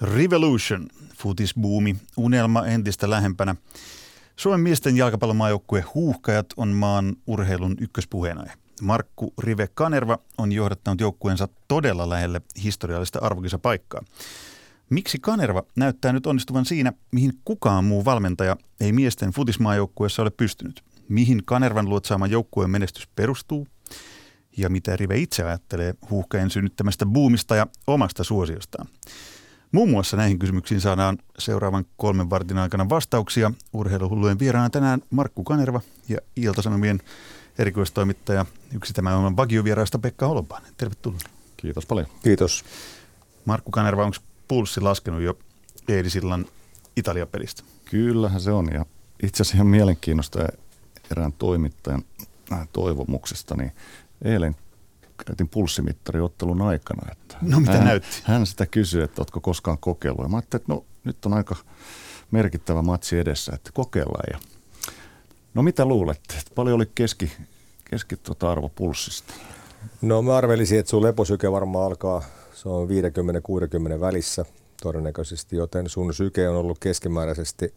Revolution, futisbuumi, unelma entistä lähempänä. Suomen miesten jalkapallomaajoukkue Huuhkajat on maan urheilun ykköspuheenaihe. Markku Rive Kanerva on johdattanut joukkueensa todella lähelle historiallista arvokisapaikkaa. Miksi Kanerva näyttää nyt onnistuvan siinä, mihin kukaan muu valmentaja ei miesten futismaajoukkueessa ole pystynyt? Mihin Kanervan luotsaama joukkueen menestys perustuu? Ja mitä Rive itse ajattelee huuhkeen synnyttämästä buumista ja omasta suosiostaan? Muun muassa näihin kysymyksiin saadaan seuraavan kolmen vartin aikana vastauksia. Urheiluhullujen vieraana tänään Markku Kanerva ja Ilta-Sanomien erikoistoimittaja, yksi tämän oman vakiovieraista Pekka Holopainen. Tervetuloa. Kiitos paljon. Kiitos. Markku Kanerva, onko pulssi laskenut jo eilisillan Italia-pelistä? Kyllähän se on ja itse asiassa ihan mielenkiinnosta erään toimittajan toivomuksesta, niin eilen käytin pulssimittari ottelun aikana. Että no mitä hän, näytti? Hän sitä kysyi, että oletko koskaan kokeillut. Ja mä ajattelin, että no nyt on aika merkittävä matsi edessä, että kokeillaan. Ja no mitä luulette? Että paljon oli keski, keski tuota arvo pulssista? No mä arvelisin, että sun leposyke varmaan alkaa, se on 50-60 välissä todennäköisesti, joten sun syke on ollut keskimääräisesti,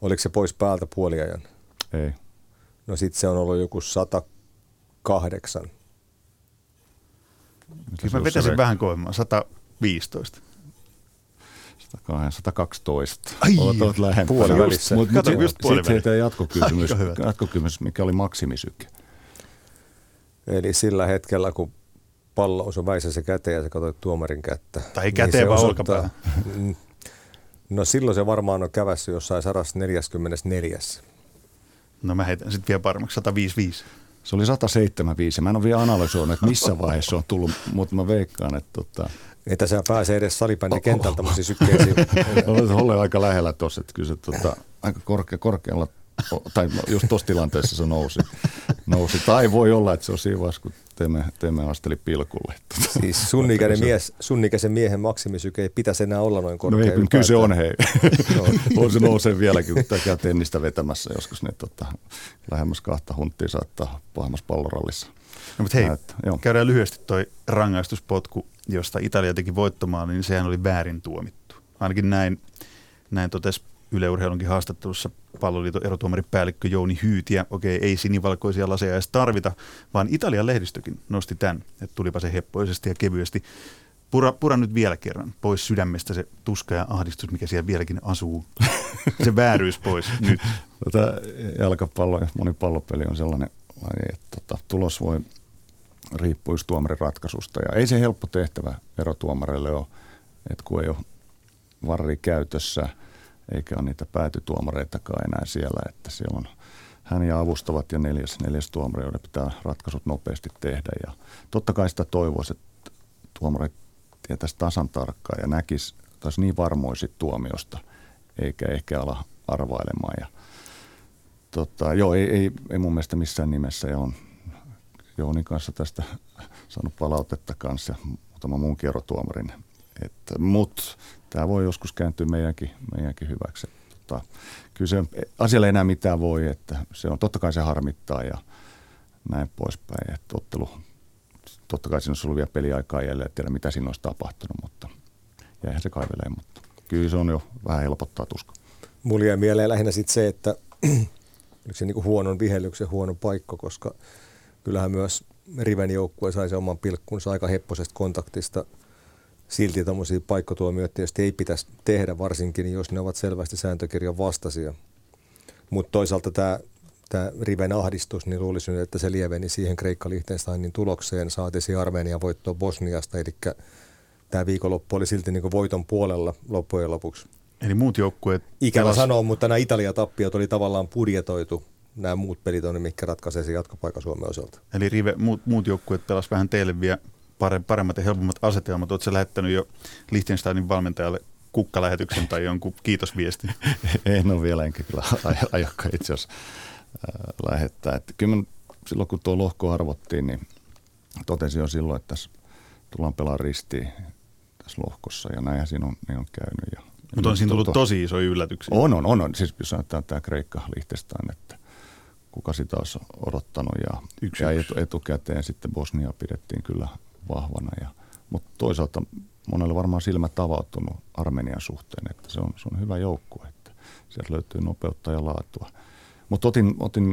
oliko se pois päältä puoliajan? Ei. No sit se on ollut joku 108 Kyllä mä vetäisin vähän kovemmin, 115. 112. Ai, olet, lähempänä. Puolivälissä. Mutta mut, just sitten siitä jatkokysymys, jatkokysymys, mikä oli maksimisyke. Eli sillä hetkellä, kun pallo osui Väisässä käteen ja sä katsoit tuomarin kättä. Tai ei käteen, niin vaan olkapää. No silloin se varmaan on kävässä jossain 144. No mä heitän sitten vielä paremmaksi, 155. Se oli 175 mä en ole vielä analysoinut, että missä vaiheessa on tullut, mutta mä veikkaan, että tota... Että sä pääsee edes salibändi kentältä mutta sykkeisiin. Olen aika lähellä tuossa, että kyllä se tota, aika korkea, korkealla, tai just tuossa tilanteessa se nousi, nousi. Tai voi olla, että se on siinä vaiheessa, kun teemme, teemme asteli pilkulle. Siis sun, ikäinen mies, sun ikäisen miehen maksimisyke ei pitäisi enää olla noin korkea. No ei, kyllä se on hei. no. on se nousee vieläkin, kun käy tennistä vetämässä joskus. Ne, tota, lähemmäs kahta hunttia saattaa pahemmassa pallorallissa. No, mutta hei, Näet, joo. käydään lyhyesti toi rangaistuspotku, josta Italia teki voittomaan, niin sehän oli väärin tuomittu. Ainakin näin, näin totesi Yle Urheilunkin haastattelussa palloliiton erotuomaripäällikkö Jouni Hyytiä. Okei, ei sinivalkoisia laseja edes tarvita, vaan Italian lehdistökin nosti tämän, että tulipa se heppoisesti ja kevyesti. Pura, pura nyt vielä kerran pois sydämestä se tuska ja ahdistus, mikä siellä vieläkin asuu. Se vääryys pois nyt. Tätä jalkapallo ja monipallopeli on sellainen että tota, tulos voi riippua just tuomarin ratkaisusta. Ja ei se helppo tehtävä erotuomarille ole, että kun ei ole varri käytössä – eikä ole niitä päätytuomareitakaan enää siellä, että siellä on hän ja avustavat ja neljäs, neljäs tuomari, joille pitää ratkaisut nopeasti tehdä. Ja totta kai sitä toivoisi, että tuomarit tietäisi tasan tarkkaan ja näkisi, taisi niin varmoisi tuomiosta, eikä ehkä ala arvailemaan. Ja, tota, joo, ei, ei, ei, mun mielestä missään nimessä, ja on Jounin kanssa tästä saanut palautetta kanssa ja muutama muun kierrotuomarin. Mutta tämä voi joskus kääntyä meidänkin, meidänkin hyväksi. Tota, kyllä se asialle enää mitään voi, että se on, totta kai se harmittaa ja näin poispäin. Että ottelu, totta kai siinä olisi ollut vielä peliaikaa jäljellä, että tiedä mitä siinä olisi tapahtunut, mutta jäihän se kaivelee, mutta kyllä se on jo vähän helpottaa tuska. Mulla jäi mieleen lähinnä sitten se, että oliko se niinku huonon vihellyksen huono paikka, koska kyllähän myös Riven joukkue sai se oman pilkkunsa aika hepposesta kontaktista – silti tämmöisiä paikkatuomioita tietysti ei pitäisi tehdä, varsinkin jos ne ovat selvästi sääntökirjan vastaisia. Mutta toisaalta tämä tämä Riven ahdistus, niin luulisin, että se lieveni siihen kreikka liechtensteinin tulokseen, saatisi Armenia voittoa Bosniasta, eli tämä viikonloppu oli silti niin voiton puolella loppujen lopuksi. Eli muut joukkueet... Ikävä pelas... sanoa, mutta nämä Italia-tappiot oli tavallaan budjetoitu. Nämä muut pelit on, mikä ratkaisee se jatkopaikan Suomen osalta. Eli Rive, muut, muut joukkueet pelasivat vähän teille vielä paremmat ja helpommat asetelmat. Oletko lähettänyt jo Liechtensteinin valmentajalle kukkalähetyksen tai jonkun kiitosviesti? en ole vielä, enkä kyllä ajakka itse asiassa äh, lähettää. Että kyllä silloin kun tuo lohko arvottiin, niin totesin jo silloin, että tässä tullaan pelaamaan ristiin tässä lohkossa ja näinhän siinä on, niin on käynyt. Ja Mutta on siinä tullut tuota, tosi iso yllätyksiä. On, on, on. on. Siis jos sanotaan tämä Kreikka Liechtenstein, että kuka sitä olisi odottanut ja, yksi, ja etu, etukäteen sitten Bosnia pidettiin kyllä vahvana. Ja, mutta toisaalta monelle varmaan silmät avautunut Armenian suhteen, että se on, se on hyvä joukkue, että sieltä löytyy nopeutta ja laatua. Mutta otin, otin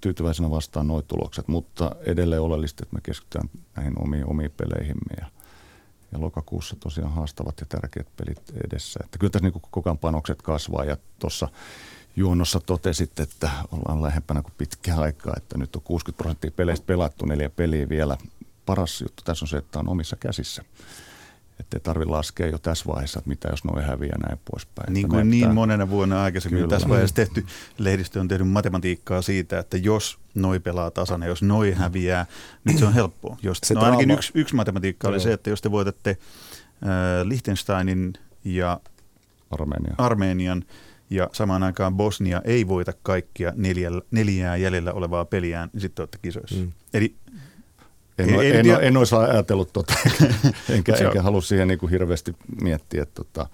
tyytyväisenä vastaan nuo tulokset, mutta edelleen oleellisesti, että me keskitytään näihin omiin, omiin peleihimme ja, ja lokakuussa tosiaan haastavat ja tärkeät pelit edessä. Että kyllä tässä niin koko ajan panokset kasvaa ja tuossa juonnossa totesit, että ollaan lähempänä kuin pitkä aikaa, että nyt on 60 prosenttia peleistä pelattu, neljä peliä vielä. Paras juttu tässä on se, että on omissa käsissä. Että ei tarvitse laskea jo tässä vaiheessa, että mitä jos noin häviää näin poispäin. Niin kuin niin monena vuonna aikaisemmin Kyllä. tässä vaiheessa tehty, lehdistö on tehnyt matematiikkaa siitä, että jos noi pelaa tasana, jos noi häviää, nyt se on helppoa. Jos, se no ainakin yksi, yksi matematiikka oli Joo. se, että jos te voitatte äh, Liechtensteinin ja Armenia. Armenian ja samaan aikaan Bosnia ei voita kaikkia neljä, neljää jäljellä olevaa peliään, niin sitten olette kisoissa. Mm. Eli en, en, en, en olisi ajatellut tota, enkä, enkä halua siihen niin kuin hirveästi miettiä, että tota,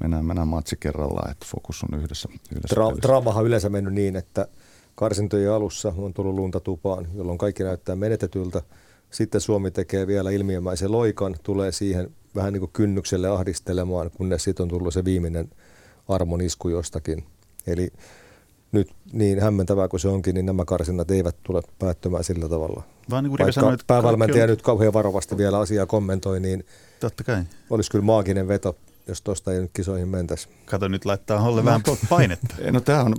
mennään, mennään matsi kerrallaan, että fokus on yhdessä. yhdessä Tra- Traavahan on yleensä mennyt niin, että karsintojen alussa on tullut lunta tupaan, jolloin kaikki näyttää menetetyltä. Sitten Suomi tekee vielä ilmiömäisen loikan, tulee siihen vähän niin kuin kynnykselle ahdistelemaan, kunnes sitten on tullut se viimeinen armon isku jostakin. Eli nyt niin hämmentävää kuin se onkin, niin nämä karsinnat eivät tule päättymään sillä tavalla. Vaan niin kuin Vaikka sanoi, päävalmentaja on... nyt kauhean varovasti vielä asiaa kommentoi, niin Totta kai. olisi kyllä maaginen veto, jos tuosta ei nyt kisoihin mentäisi. Kato, nyt laittaa Holle no, vähän painetta. no tämä on,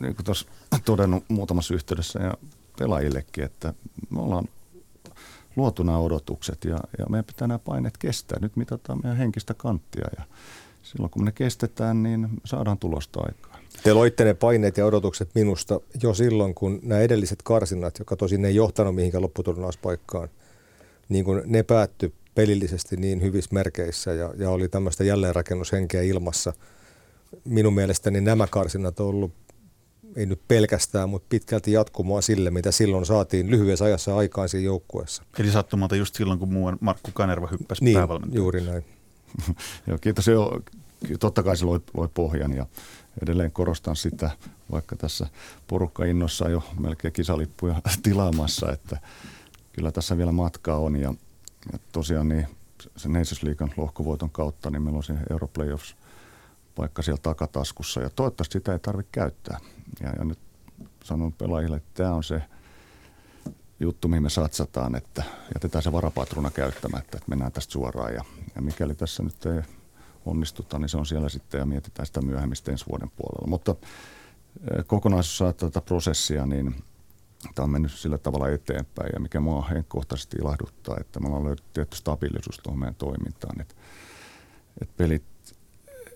niin kuin tuossa todennut muutamassa yhteydessä ja pelaajillekin, että me ollaan luotu nämä odotukset ja, ja meidän pitää nämä paineet kestää. Nyt mitataan meidän henkistä kanttia ja silloin kun ne kestetään, niin saadaan tulosta aikaan. Te loitte ne paineet ja odotukset minusta jo silloin, kun nämä edelliset karsinnat, jotka tosin ei johtanut mihinkään lopputurnauspaikkaan, niin kun ne päättyi pelillisesti niin hyvissä merkeissä ja, ja oli tämmöistä jälleenrakennushenkeä ilmassa. Minun mielestäni nämä karsinnat on ollut ei nyt pelkästään, mutta pitkälti jatkumoa sille, mitä silloin saatiin lyhyessä ajassa aikaan siinä joukkueessa. Eli sattumalta just silloin, kun muun Markku Kanerva hyppäsi niin, juuri näin. Joo, kiitos. Jo, totta kai se loi, loi pohjan ja edelleen korostan sitä, vaikka tässä porukka innossa jo melkein kisalippuja tilaamassa, että kyllä tässä vielä matkaa on. Ja, ja tosiaan niin se Nations Leaguean lohkovoiton kautta, niin meillä on se Europlayoffs paikka siellä takataskussa. Ja toivottavasti sitä ei tarvitse käyttää. Ja, ja nyt sanon pelaajille, että tämä on se juttu, mihin me satsataan, että jätetään se varapatruna käyttämättä, että mennään tästä suoraan. Ja, ja mikäli tässä nyt ei onnistuta, niin se on siellä sitten ja mietitään sitä myöhemmin ensi vuoden puolella. Mutta eh, kokonaisuudessaan tätä prosessia, niin tämä on mennyt sillä tavalla eteenpäin. Ja mikä mua henkkohtaisesti ilahduttaa, että me ollaan löydetty tietty stabiilisuus tuohon meidän toimintaan, että, että pelit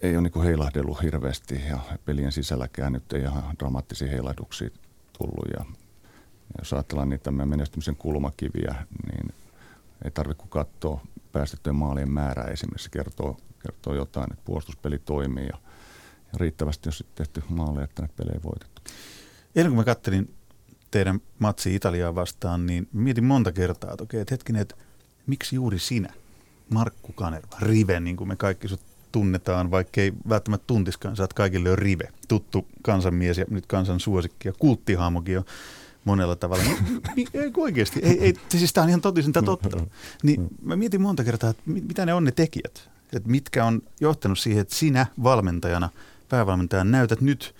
ei ole niin heilahdellut hirveästi ja pelien sisälläkään nyt ei ihan dramaattisia heilahduksia tullut. Ja, jos ajatellaan niitä meidän menestymisen kulmakiviä, niin ei tarvitse kuin katsoa päästettyjen maalien määrää esimerkiksi kertoo, kertoo jotain, että puolustuspeli toimii ja, ja riittävästi on sitten tehty maaleja, että näitä pelejä voitettu. Ennen kuin mä kattelin teidän matsi Italiaa vastaan, niin mietin monta kertaa, että, okei, että hetkinen, että miksi juuri sinä, Markku Kanerva, Rive, niin kuin me kaikki sut tunnetaan, vaikka ei välttämättä tuntiskaan, sä oot kaikille jo Rive, tuttu kansanmies ja nyt kansan suosikki ja kulttihaamokin jo monella tavalla. Niin, ei oikeasti, ei, ei, siis tämä on ihan totisinta totta. Niin mä mietin monta kertaa, että mitä ne on ne tekijät, että mitkä on johtanut siihen, että sinä valmentajana, päävalmentajana näytät nyt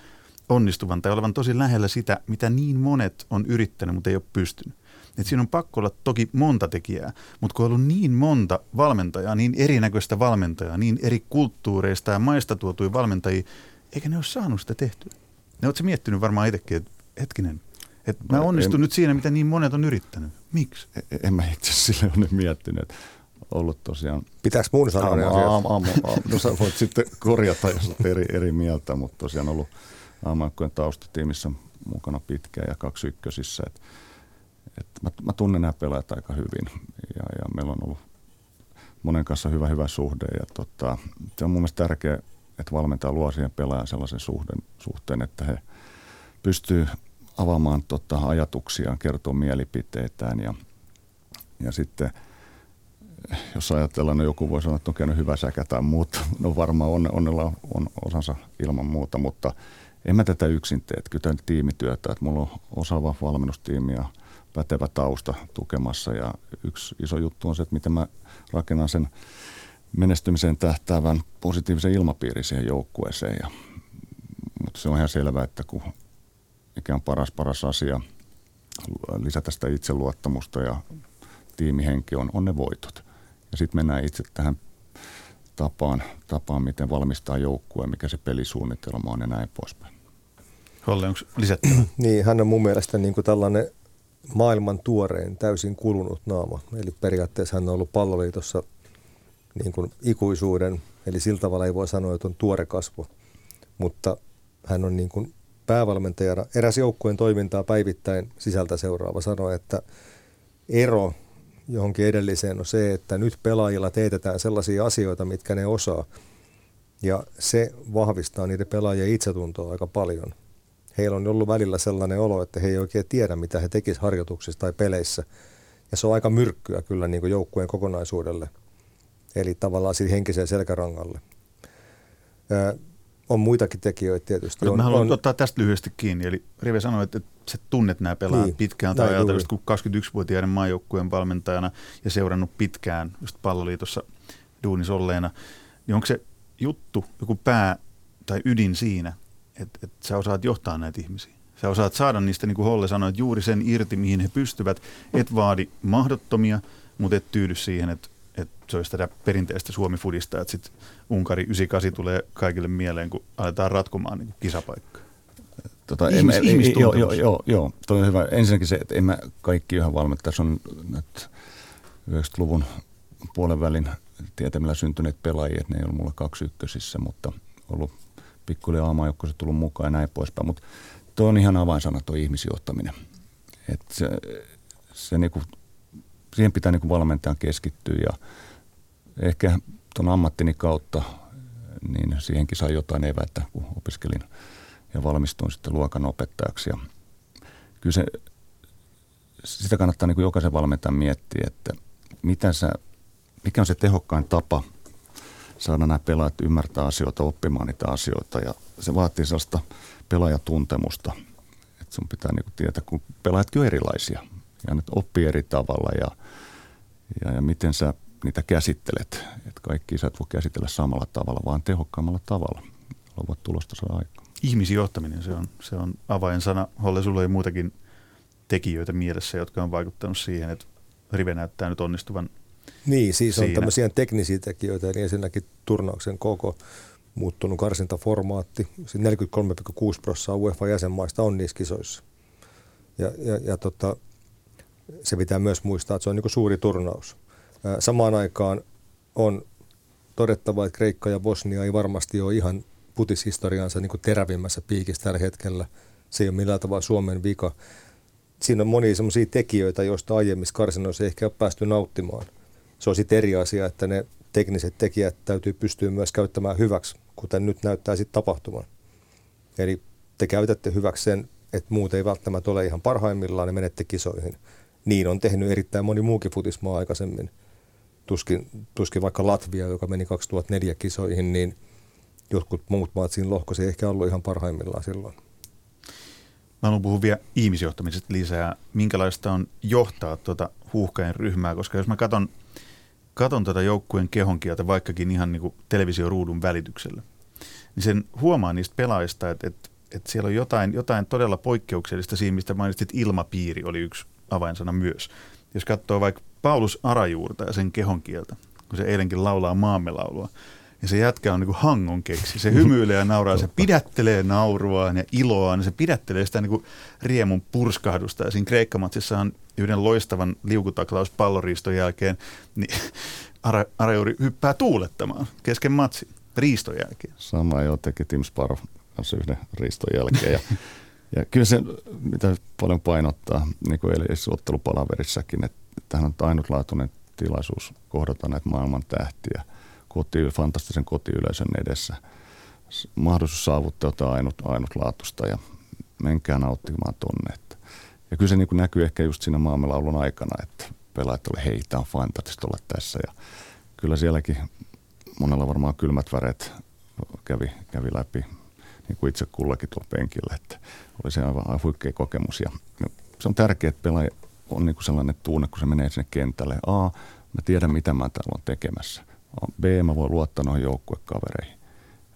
onnistuvan tai olevan tosi lähellä sitä, mitä niin monet on yrittänyt, mutta ei ole pystynyt. Et siinä on pakko olla toki monta tekijää, mutta kun on ollut niin monta valmentajaa, niin erinäköistä valmentajaa, niin eri kulttuureista ja maista tuotuja valmentajia, eikä ne ole saanut sitä tehtyä. Ne oletko miettinyt varmaan itsekin, että hetkinen, että mä onnistun en, nyt siinä, mitä niin monet on yrittänyt. Miksi? En, en mä itse sille ole miettinyt. Ollut tosiaan... Pitääkö mun sanoa ne asiat? Aamu, aamu, aamu, no sä voit sitten korjata, jos olet eri, eri mieltä, mutta tosiaan ollut aamuaikkojen taustatiimissä mukana pitkään ja kaksi ykkösissä. Et, et mä, mä tunnen nämä pelaajat aika hyvin ja, ja meillä on ollut monen kanssa hyvä hyvä suhde ja tota, se on mun mielestä tärkeää, että valmentaa luo siihen pelaajan sellaisen suhden, suhteen, että he pystyy avaamaan tota, ajatuksiaan, kertoo mielipiteitään ja, ja sitten jos ajatellaan, no joku voi sanoa, että on käynyt hyvä säkä tai muuta, no varmaan on, onnella on osansa ilman muuta, mutta en mä tätä yksin tee, että kyllä tiimityötä, että mulla on osaava valmennustiimi ja pätevä tausta tukemassa ja yksi iso juttu on se, että miten mä rakennan sen menestymiseen tähtäävän positiivisen ilmapiirin siihen joukkueeseen. Ja, mutta se on ihan selvää, että kun mikä on paras paras asia lisätä sitä itseluottamusta ja tiimihenki on, on ne voitot. Ja sitten mennään itse tähän tapaan, tapaan, miten valmistaa joukkue, mikä se pelisuunnitelma on ja näin poispäin. Holle, onko lisättävä? niin, hän on mun mielestä niin kuin tällainen maailman tuorein, täysin kulunut naama. Eli periaatteessa hän on ollut palloliitossa niin kuin ikuisuuden, eli sillä tavalla ei voi sanoa, että on tuore kasvo. Mutta hän on niin kuin päävalmentajana eräs joukkueen toimintaa päivittäin sisältä seuraava sanoi, että ero johonkin edelliseen on se, että nyt pelaajilla teetetään sellaisia asioita, mitkä ne osaa. Ja se vahvistaa niiden pelaajien itsetuntoa aika paljon. Heillä on ollut välillä sellainen olo, että he ei oikein tiedä, mitä he tekisivät harjoituksissa tai peleissä. Ja se on aika myrkkyä kyllä niin kuin joukkueen kokonaisuudelle. Eli tavallaan siitä henkiseen selkärangalle. On muitakin tekijöitä tietysti. On, mä haluan on, ottaa tästä lyhyesti kiinni. Eli Rive sanoi, että, sä tunnet nämä pelaajat niin, pitkään tai ajatellut, kun 21-vuotiaiden maajoukkueen valmentajana ja seurannut pitkään just palloliitossa duunis olleena, niin onko se juttu, joku pää tai ydin siinä, että, että sä osaat johtaa näitä ihmisiä? Sä osaat saada niistä, niin kuin Holle sanoi, että juuri sen irti, mihin he pystyvät. Et vaadi mahdottomia, mutta et tyydy siihen, että, että se olisi tätä perinteistä Suomi-fudista, että sitten Unkari 98 tulee kaikille mieleen, kun aletaan ratkomaan niin kisapaikkaa. Tota, Ihmis, en, en, joo, joo, joo, joo, toi on hyvä. Ensinnäkin se, että en mä kaikki yhä valmentaa. Se on nyt 90-luvun puolen välin tietämillä syntyneet pelaajia, ne ei ollut mulla kaksi ykkösissä, mutta ollut pikkuhiljaa aamajoukkoiset tullut mukaan ja näin poispäin. Mutta tuo on ihan avainsana tuo ihmisjohtaminen. Et se, se niinku, siihen pitää niinku valmentajan keskittyä ja ehkä tuon ammattini kautta niin siihenkin sai jotain evätä, kun opiskelin ja valmistuin sitten luokan opettajaksi. Ja kyllä se, sitä kannattaa niin jokaisen valmentajan miettiä, että mitä sä, mikä on se tehokkain tapa saada nämä pelaajat ymmärtää asioita, oppimaan niitä asioita. Ja se vaatii sellaista pelaajatuntemusta, että sun pitää niin tietää, kun pelaajatkin on erilaisia ja nyt oppii eri tavalla ja, ja, ja miten sä niitä käsittelet. Että kaikki sä et voi käsitellä samalla tavalla, vaan tehokkaammalla tavalla. Luovat tulosta saa aikaan. Ihmisjohtaminen, se on, se on avainsana. Holle, sulla oli muutakin tekijöitä mielessä, jotka on vaikuttanut siihen, että Rive näyttää nyt onnistuvan Niin, siis on siinä. tämmöisiä teknisiä tekijöitä, eli ensinnäkin turnauksen koko, muuttunut karsintaformaatti. 43,6 prosenttia UEFA-jäsenmaista on niissä kisoissa. Ja, ja, ja tota, se pitää myös muistaa, että se on niin suuri turnaus. Samaan aikaan on todettava, että Kreikka ja Bosnia ei varmasti ole ihan putishistoriansa niin terävimmässä piikissä tällä hetkellä. Se ei ole millään tavalla Suomen vika. Siinä on monia sellaisia tekijöitä, joista aiemmissa karsinoissa ei ehkä ole päästy nauttimaan. Se on sitten eri asia, että ne tekniset tekijät täytyy pystyä myös käyttämään hyväksi, kuten nyt näyttää sitten tapahtumaan. Eli te käytätte hyväksi sen, että muut ei välttämättä ole ihan parhaimmillaan, ne menette kisoihin. Niin on tehnyt erittäin moni muukin futismaa aikaisemmin. Tuskin, tuskin vaikka Latvia, joka meni 2004 kisoihin, niin – jotkut muut maat siinä lohkossa ei ehkä ollut ihan parhaimmillaan silloin. Mä haluan puhua vielä ihmisjohtamisesta lisää. Minkälaista on johtaa tuota huuhkajan ryhmää, koska jos mä katson, katson tuota joukkueen kehonkieltä vaikkakin ihan niin kuin televisioruudun välityksellä, niin sen huomaa niistä pelaajista, että, että, että siellä on jotain, jotain todella poikkeuksellista siinä, mistä mainitsit, ilmapiiri oli yksi avainsana myös. Jos katsoo vaikka Paulus Arajuurta ja sen kehonkieltä, kun se eilenkin laulaa maamme laulua, ja se jätkä on niin kuin hangon keksi. Se hymyilee ja nauraa, se pidättelee nauruaan ja iloaan. Se pidättelee sitä niin kuin riemun purskahdusta. Ja siinä Kreikkamatsissa on yhden loistavan liukutaklaus palloriiston jälkeen, niin Ara, Arajuuri hyppää tuulettamaan kesken matsin riiston jälkeen. Sama jo teki Tim Sparrow kanssa yhden riiston jälkeen. Ja, ja kyllä se, mitä paljon painottaa, niin kuin edellisessä ottelupalaverissakin, että tähän on ainutlaatuinen tilaisuus kohdata näitä maailman tähtiä – koti, fantastisen kotiyleisön edessä. Mahdollisuus saavuttaa jotain ainut, ainutlaatusta ja menkää nauttimaan tonne. Että. Ja kyllä se niin näkyy ehkä just siinä maamelaulun aikana, että pelaajat oli hei, tämä on fantastista olla tässä. Ja kyllä sielläkin monella varmaan kylmät väreet kävi, kävi läpi, niin kuin itse kullakin tuolla penkillä, että oli se aivan, huikea kokemus. Ja se on tärkeää, että pelaaja on niin kuin sellainen tunne, kun se menee sinne kentälle. A, mä tiedän, mitä mä täällä on tekemässä B, mä voin luottaa noihin joukkuekavereihin.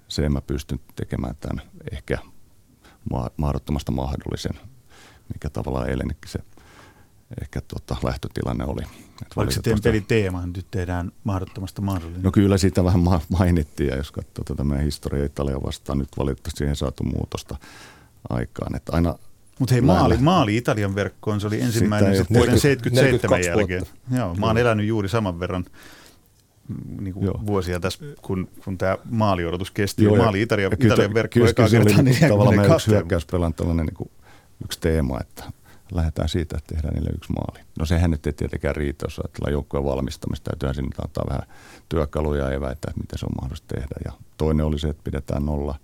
C, mä pystyn tekemään tämän ehkä mahdottomasta mahdollisen, mikä tavallaan eilenkin se ehkä tota, lähtötilanne oli. Oliko se teidän peliteema, nyt tehdään mahdottomasta mahdollinen? No kyllä siitä vähän mainittiin, ja jos katsoo tätä meidän historiaa Italia vastaan, nyt valitettavasti siihen saatu muutosta aikaan. Että aina mutta hei, maali, maali Italian verkkoon, se oli ensimmäinen se vuoden 77 jälkeen. Joo, mä oon elänyt juuri saman verran mm, niin kuin vuosia tässä, kun, kun tämä maaliodotus kesti. Joo, maali Italian, Italian verkkoon kyllä, kyllä se oli niin tavallaan meidän yksi hyökkäyspelan tällainen niin kuin yksi teema, että lähdetään siitä, että tehdään niille yksi maali. No sehän nyt ei tietenkään riitä, jos ajatellaan joukkojen valmistamista. Täytyyhän sinne antaa vähän työkaluja ja eväitä, että miten se on mahdollista tehdä. Ja toinen oli se, että pidetään nolla.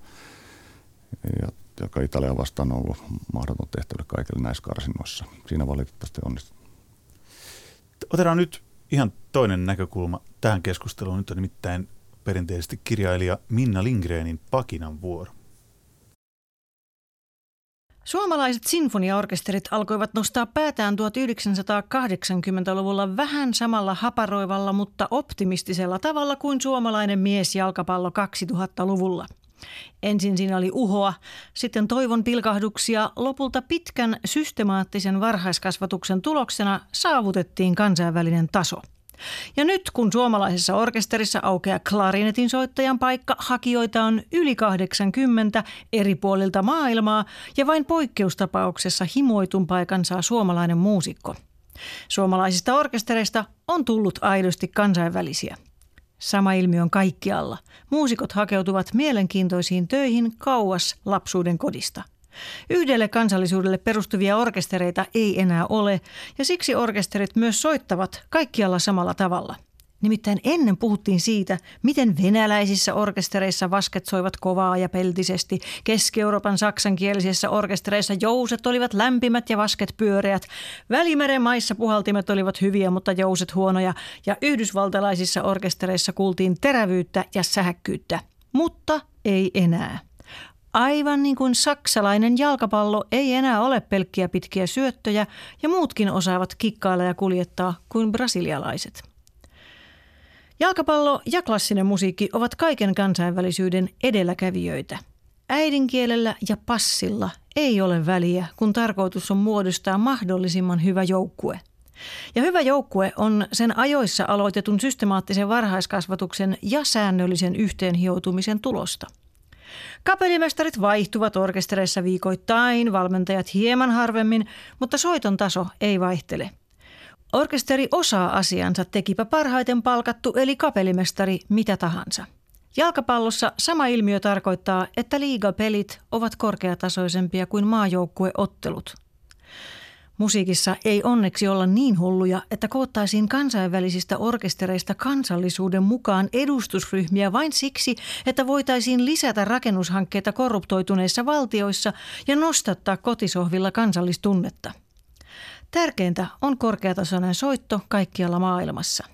Ja joka Italia vastaan on ollut mahdoton tehtävä kaikille näissä karsinnoissa. Siinä valitettavasti onnistui. Otetaan nyt ihan toinen näkökulma tähän keskusteluun. Nyt on nimittäin perinteisesti kirjailija Minna Lindgrenin Pakinan vuoro. Suomalaiset sinfoniaorkesterit alkoivat nostaa päätään 1980-luvulla vähän samalla haparoivalla, mutta optimistisella tavalla kuin suomalainen miesjalkapallo 2000-luvulla – Ensin siinä oli uhoa, sitten toivon pilkahduksia, lopulta pitkän systemaattisen varhaiskasvatuksen tuloksena saavutettiin kansainvälinen taso. Ja nyt kun suomalaisessa orkesterissa aukeaa klarinetin soittajan paikka, hakijoita on yli 80 eri puolilta maailmaa ja vain poikkeustapauksessa himoitun paikan saa suomalainen muusikko. Suomalaisista orkestereista on tullut aidosti kansainvälisiä. Sama ilmiö on kaikkialla. Muusikot hakeutuvat mielenkiintoisiin töihin kauas lapsuuden kodista. Yhdelle kansallisuudelle perustuvia orkestereita ei enää ole, ja siksi orkesterit myös soittavat kaikkialla samalla tavalla – Nimittäin ennen puhuttiin siitä, miten venäläisissä orkestereissa vasket soivat kovaa ja peltisesti. Keski-Euroopan saksankielisissä orkestereissa jouset olivat lämpimät ja vasket pyöreät. Välimeren maissa puhaltimet olivat hyviä, mutta jouset huonoja. Ja yhdysvaltalaisissa orkestereissa kuultiin terävyyttä ja sähäkkyyttä. Mutta ei enää. Aivan niin kuin saksalainen jalkapallo ei enää ole pelkkiä pitkiä syöttöjä ja muutkin osaavat kikkailla ja kuljettaa kuin brasilialaiset. Jalkapallo ja klassinen musiikki ovat kaiken kansainvälisyyden edelläkävijöitä. Äidinkielellä ja passilla ei ole väliä, kun tarkoitus on muodostaa mahdollisimman hyvä joukkue. Ja hyvä joukkue on sen ajoissa aloitetun systemaattisen varhaiskasvatuksen ja säännöllisen yhteenhioutumisen tulosta. Kapellimestarit vaihtuvat orkestereissa viikoittain, valmentajat hieman harvemmin, mutta soiton taso ei vaihtele – Orkesteri osaa asiansa, tekipä parhaiten palkattu eli kapellimestari mitä tahansa. Jalkapallossa sama ilmiö tarkoittaa, että liigapelit ovat korkeatasoisempia kuin maajoukkueottelut. Musiikissa ei onneksi olla niin hulluja, että koottaisiin kansainvälisistä orkestereista kansallisuuden mukaan edustusryhmiä vain siksi, että voitaisiin lisätä rakennushankkeita korruptoituneissa valtioissa ja nostattaa kotisohvilla kansallistunnetta – Tärkeintä on korkeatasoinen soitto kaikkialla maailmassa.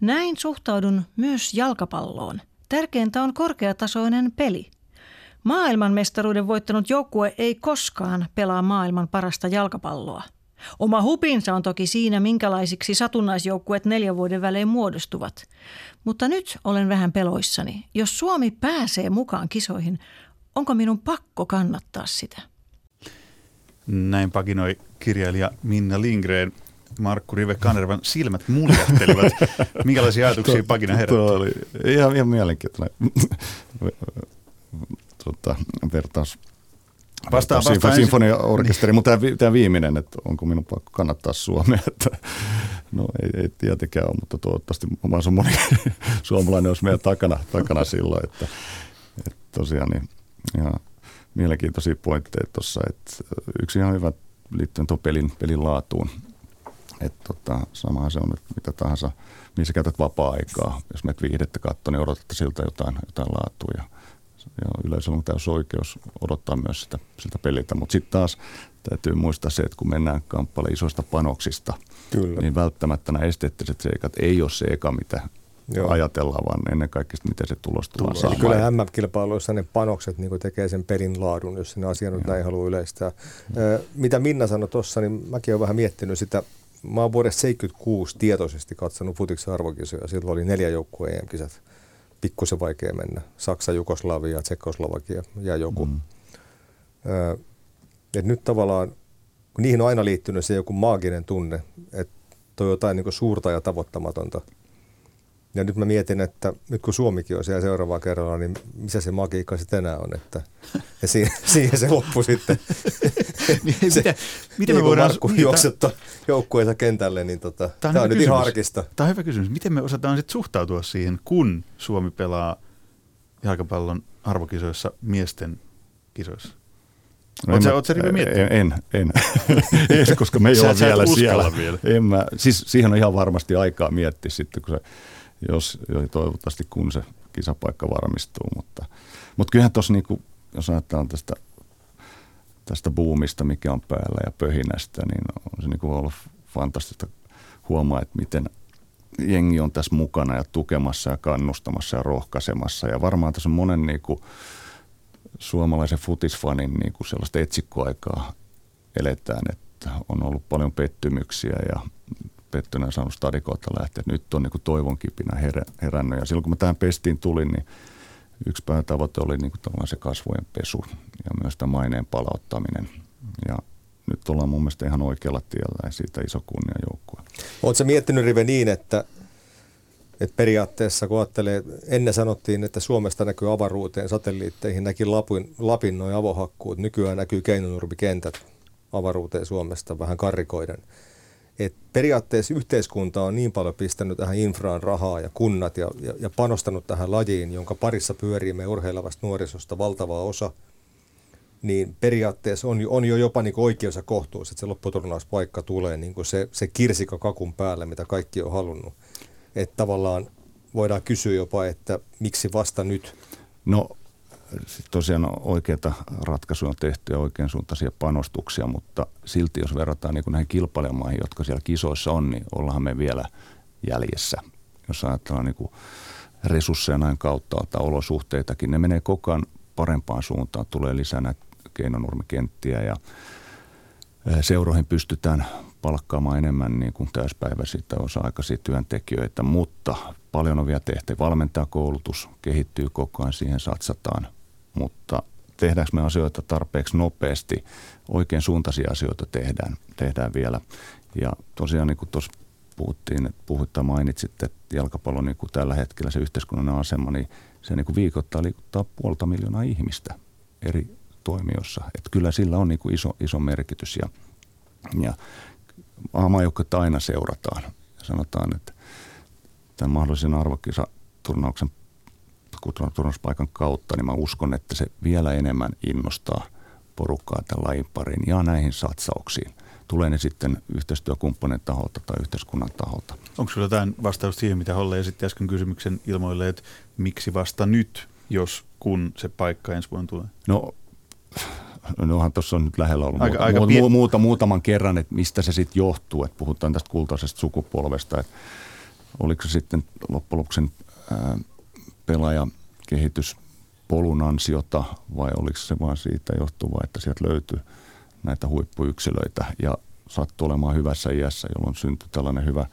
Näin suhtaudun myös jalkapalloon. Tärkeintä on korkeatasoinen peli. Maailmanmestaruuden voittanut joukkue ei koskaan pelaa maailman parasta jalkapalloa. Oma hupinsa on toki siinä, minkälaisiksi satunnaisjoukkueet neljän vuoden välein muodostuvat. Mutta nyt olen vähän peloissani. Jos Suomi pääsee mukaan kisoihin, onko minun pakko kannattaa sitä? Näin pakinoi kirjailija Minna Lindgren. Markku Rive Kanervan silmät muljahtelivat. Minkälaisia ajatuksia pakina herätti? Tuo oli ihan, ihan mielenkiintoinen tuota, vertaus. Vastaan, vastaan sinfoniaorkesteri, mutta tämä, tämä viimeinen, että onko minun pakko kannattaa Suomea, että no ei, ei tietenkään ole, mutta toivottavasti on moni suomalainen olisi meidän takana, takana silloin, että, että tosiaan niin, ihan mielenkiintoisia pointteja tuossa. Yksi ihan hyvä liittyen tuon pelin, pelin laatuun. Että tota, samahan se on, että mitä tahansa, missä käytät vapaa-aikaa. Jos menet viihdettä katsoa, niin odotatte siltä jotain, jotain laatua. Ja, ja yleisöllä on täysin oikeus odottaa myös sitä, sitä peliltä. Mutta sitten taas täytyy muistaa se, että kun mennään kamppailemaan isoista panoksista, Kyllä. niin välttämättä nämä esteettiset seikat ei ole se eka, mitä Joo. ajatellaan, vaan ennen kaikkea, miten se tulos tulee Eli kyllä MM-kilpailuissa ne panokset niin tekee sen pelin laadun, jos sinne asia nyt näin haluaa yleistää. Mitä Minna sanoi tuossa, niin mäkin olen vähän miettinyt sitä mä oon vuodesta 76 tietoisesti katsonut futiksen arvokisoja. Silloin oli neljä joukkueen EM-kisat. Pikkusen vaikea mennä. Saksa, Jugoslavia, Tsekoslovakia ja joku. Mm. Öö, et nyt tavallaan, kun niihin on aina liittynyt se joku maaginen tunne, että toi on jotain niin suurta ja tavoittamatonta – ja nyt mä mietin, että nyt kun Suomikin on siellä seuraavalla kerralla, niin missä se magiikka sitten enää on, että ja siihen, siihen se loppui sitten. Niin, se, miten, miten me voidaan... Markku niin, juoksettua joukkueensa kentälle, niin tota, tämä on, tämä on nyt ihan arkista. Tämä on hyvä kysymys. Miten me osataan sitten suhtautua siihen, kun Suomi pelaa jalkapallon arvokisoissa miesten kisoissa? No Oletko sä, sä En, en, en. en, koska me ei ole vielä siellä. Vielä. En mä, siis siihen on ihan varmasti aikaa miettiä sitten, kun se jos toivottavasti kun se kisapaikka varmistuu. Mutta, mutta kyllähän tuossa, niin jos ajatellaan tästä, tästä boomista, mikä on päällä ja pöhinästä, niin on se niin kuin ollut fantastista huomaa, että miten jengi on tässä mukana ja tukemassa ja kannustamassa ja rohkaisemassa. Ja varmaan tässä on monen niin kuin, suomalaisen futisfanin niin kuin sellaista etsikkoaikaa eletään, että on ollut paljon pettymyksiä ja pettynä saanut stadikoilta lähteä. Nyt on niin toivon kipinä herä, herännyt. Ja silloin kun mä tähän pestiin tulin, niin yksi päätavoite oli niin kuin se kasvojen pesu ja myös tämä maineen palauttaminen. Ja nyt ollaan mun mielestä ihan oikealla tiellä ja siitä iso kunnia joukkue. Oletko miettinyt Rive niin, että, että periaatteessa kun ajattelee, ennen sanottiin, että Suomesta näkyy avaruuteen, satelliitteihin, näki Lapin, Lapin noin avohakkuut, nykyään näkyy keinonurmikentät avaruuteen Suomesta vähän karrikoiden – et periaatteessa yhteiskunta on niin paljon pistänyt tähän infraan rahaa ja kunnat ja, ja, ja panostanut tähän lajiin, jonka parissa pyörii me urheilevasta nuorisosta valtava osa, niin periaatteessa on, on jo jopa niin oikeus ja kohtuus, että se lopputurnauspaikka tulee niin kuin se, se kirsikka kakun päälle, mitä kaikki on halunnut. Että tavallaan voidaan kysyä jopa, että miksi vasta nyt? No sitten tosiaan oikeita ratkaisuja on tehty ja oikein suuntaisia panostuksia, mutta silti jos verrataan niin näihin kilpailijamaihin, jotka siellä kisoissa on, niin ollaan me vielä jäljessä. Jos ajatellaan niin resursseja näin kautta tai olosuhteitakin, ne menee koko ajan parempaan suuntaan. Tulee lisää näitä keinonurmikenttiä ja seuroihin pystytään palkkaamaan enemmän niin kuin täyspäiväisiä tai osa-aikaisia työntekijöitä, mutta paljon on vielä tehty. Valmentajakoulutus kehittyy koko ajan, siihen satsataan – mutta tehdäänkö me asioita tarpeeksi nopeasti, oikein suuntaisia asioita tehdään, tehdään vielä. Ja tosiaan niin kuin tuossa puhuttiin, että puhuttaa mainitsit, että jalkapallo niin kuin tällä hetkellä se yhteiskunnan asema, niin se niin kuin viikoittaa liikuttaa puolta miljoonaa ihmistä eri toimijoissa. Että kyllä sillä on niin kuin iso, iso merkitys ja, ja aamajoukkoita aina seurataan. Ja sanotaan, että tämän mahdollisen arvokisaturnauksen turvallisuuspaikan kautta, niin mä uskon, että se vielä enemmän innostaa porukkaa tämän lajin parin ja näihin satsauksiin. Tulee ne sitten yhteistyökumppanin taholta tai yhteiskunnan taholta. Onko sinulla jotain vastaus siihen, mitä Holle esitti äsken kysymyksen ilmoille, että miksi vasta nyt, jos kun se paikka ensi vuonna tulee? No Nohan tuossa on nyt lähellä ollut aika, muuta, aika muuta, muutaman kerran, että mistä se sitten johtuu, että puhutaan tästä kultaisesta sukupolvesta, että oliko se sitten loppujen pelaajakehityspolun ansiota vai oliko se vaan siitä johtuva, että sieltä löytyy näitä huippuyksilöitä ja sattuu olemaan hyvässä iässä, jolloin syntyi tällainen hyvä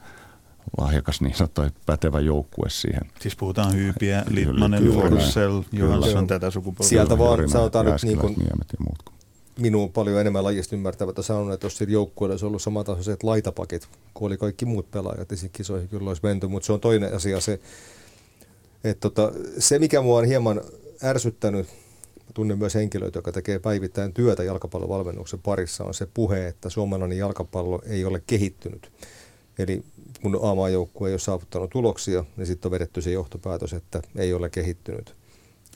lahjakas niin sanottu pätevä joukkue siihen. Siis puhutaan Hyypiä, Littmanen, Forssell, Johansson, tätä sukupolvea. Sieltä vaan sanotaan nyt niin kuin, minun paljon enemmän lajista ymmärtävät sanonut, että jos joukkueella olisi ollut samantasoiset laitapakit, kuin oli kaikki muut pelaajat, niin kisoihin kyllä olisi menty, mutta se on toinen asia se, et tota, se, mikä mua on hieman ärsyttänyt, tunnen myös henkilöitä, joka tekee päivittäin työtä jalkapallovalmennuksen parissa, on se puhe, että suomalainen jalkapallo ei ole kehittynyt. Eli kun A-maajoukkue ei ole saavuttanut tuloksia, niin sitten on vedetty se johtopäätös, että ei ole kehittynyt.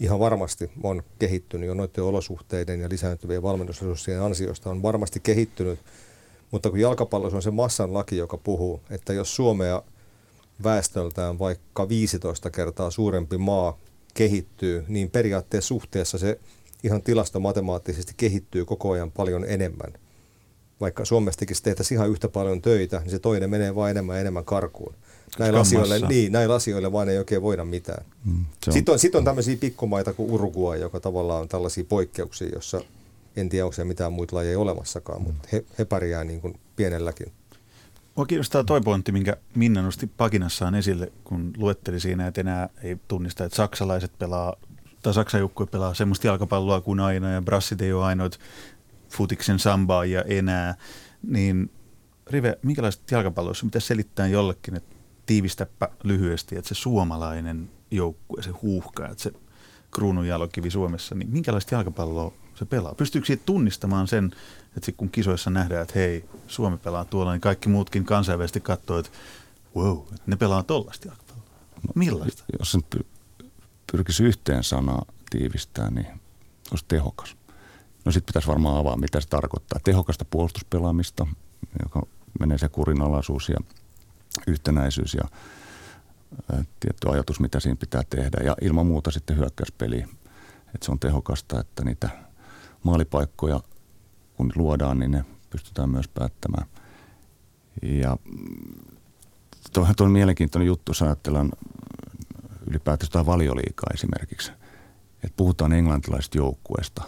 Ihan varmasti on kehittynyt jo noiden olosuhteiden ja lisääntyvien valmennusresurssien ansiosta on varmasti kehittynyt, mutta kun jalkapallossa on se massan laki, joka puhuu, että jos Suomea – väestöltään vaikka 15 kertaa suurempi maa kehittyy, niin periaatteessa suhteessa se ihan tilastomatemaattisesti kehittyy koko ajan paljon enemmän. Vaikka Suomestakin tehtäisiin ihan yhtä paljon töitä, niin se toinen menee vain enemmän ja enemmän karkuun. Näillä asioilla, niin, näillä asioilla vain ei oikein voida mitään. Mm, on. Sitten, on, sitten on tämmöisiä pikkumaita kuin Uruguay, joka tavallaan on tällaisia poikkeuksia, jossa en tiedä, onko se mitään muita lajeja olemassakaan, mutta he, he pärjää niin kuin pienelläkin Mua kiinnostaa toi pointti, minkä Minna nosti pakinassaan esille, kun luetteli siinä, että enää ei tunnista, että saksalaiset pelaa, tai Saksan joukkue pelaa semmoista jalkapalloa kuin aina, ja brassit ei ole ainoat futiksen sambaa ja enää. Niin Rive, minkälaiset jalkapalloissa, mitä selittää jollekin, että tiivistäpä lyhyesti, että se suomalainen joukkue, se huuhka, että se kruununjalokivi Suomessa, niin minkälaista jalkapalloa se pelaa? Pystyykö siitä tunnistamaan sen, että kun kisoissa nähdään, että hei, Suomi pelaa tuolla, niin kaikki muutkin kansainvälisesti katsoo, että wow, että ne pelaa jalkapalloa. No, millaista? Jos sen pyrkisi yhteen sanaa tiivistää, niin olisi tehokas. No sitten pitäisi varmaan avaa, mitä se tarkoittaa. Tehokasta puolustuspelaamista, joka menee se kurinalaisuus ja yhtenäisyys ja tietty ajatus, mitä siinä pitää tehdä. Ja ilman muuta sitten hyökkäyspeli, että se on tehokasta, että niitä maalipaikkoja kun luodaan, niin ne pystytään myös päättämään. Ja tuohan on mielenkiintoinen juttu, jos ajatellaan ylipäätään sitä valioliikaa esimerkiksi. Että puhutaan englantilaisesta joukkueesta,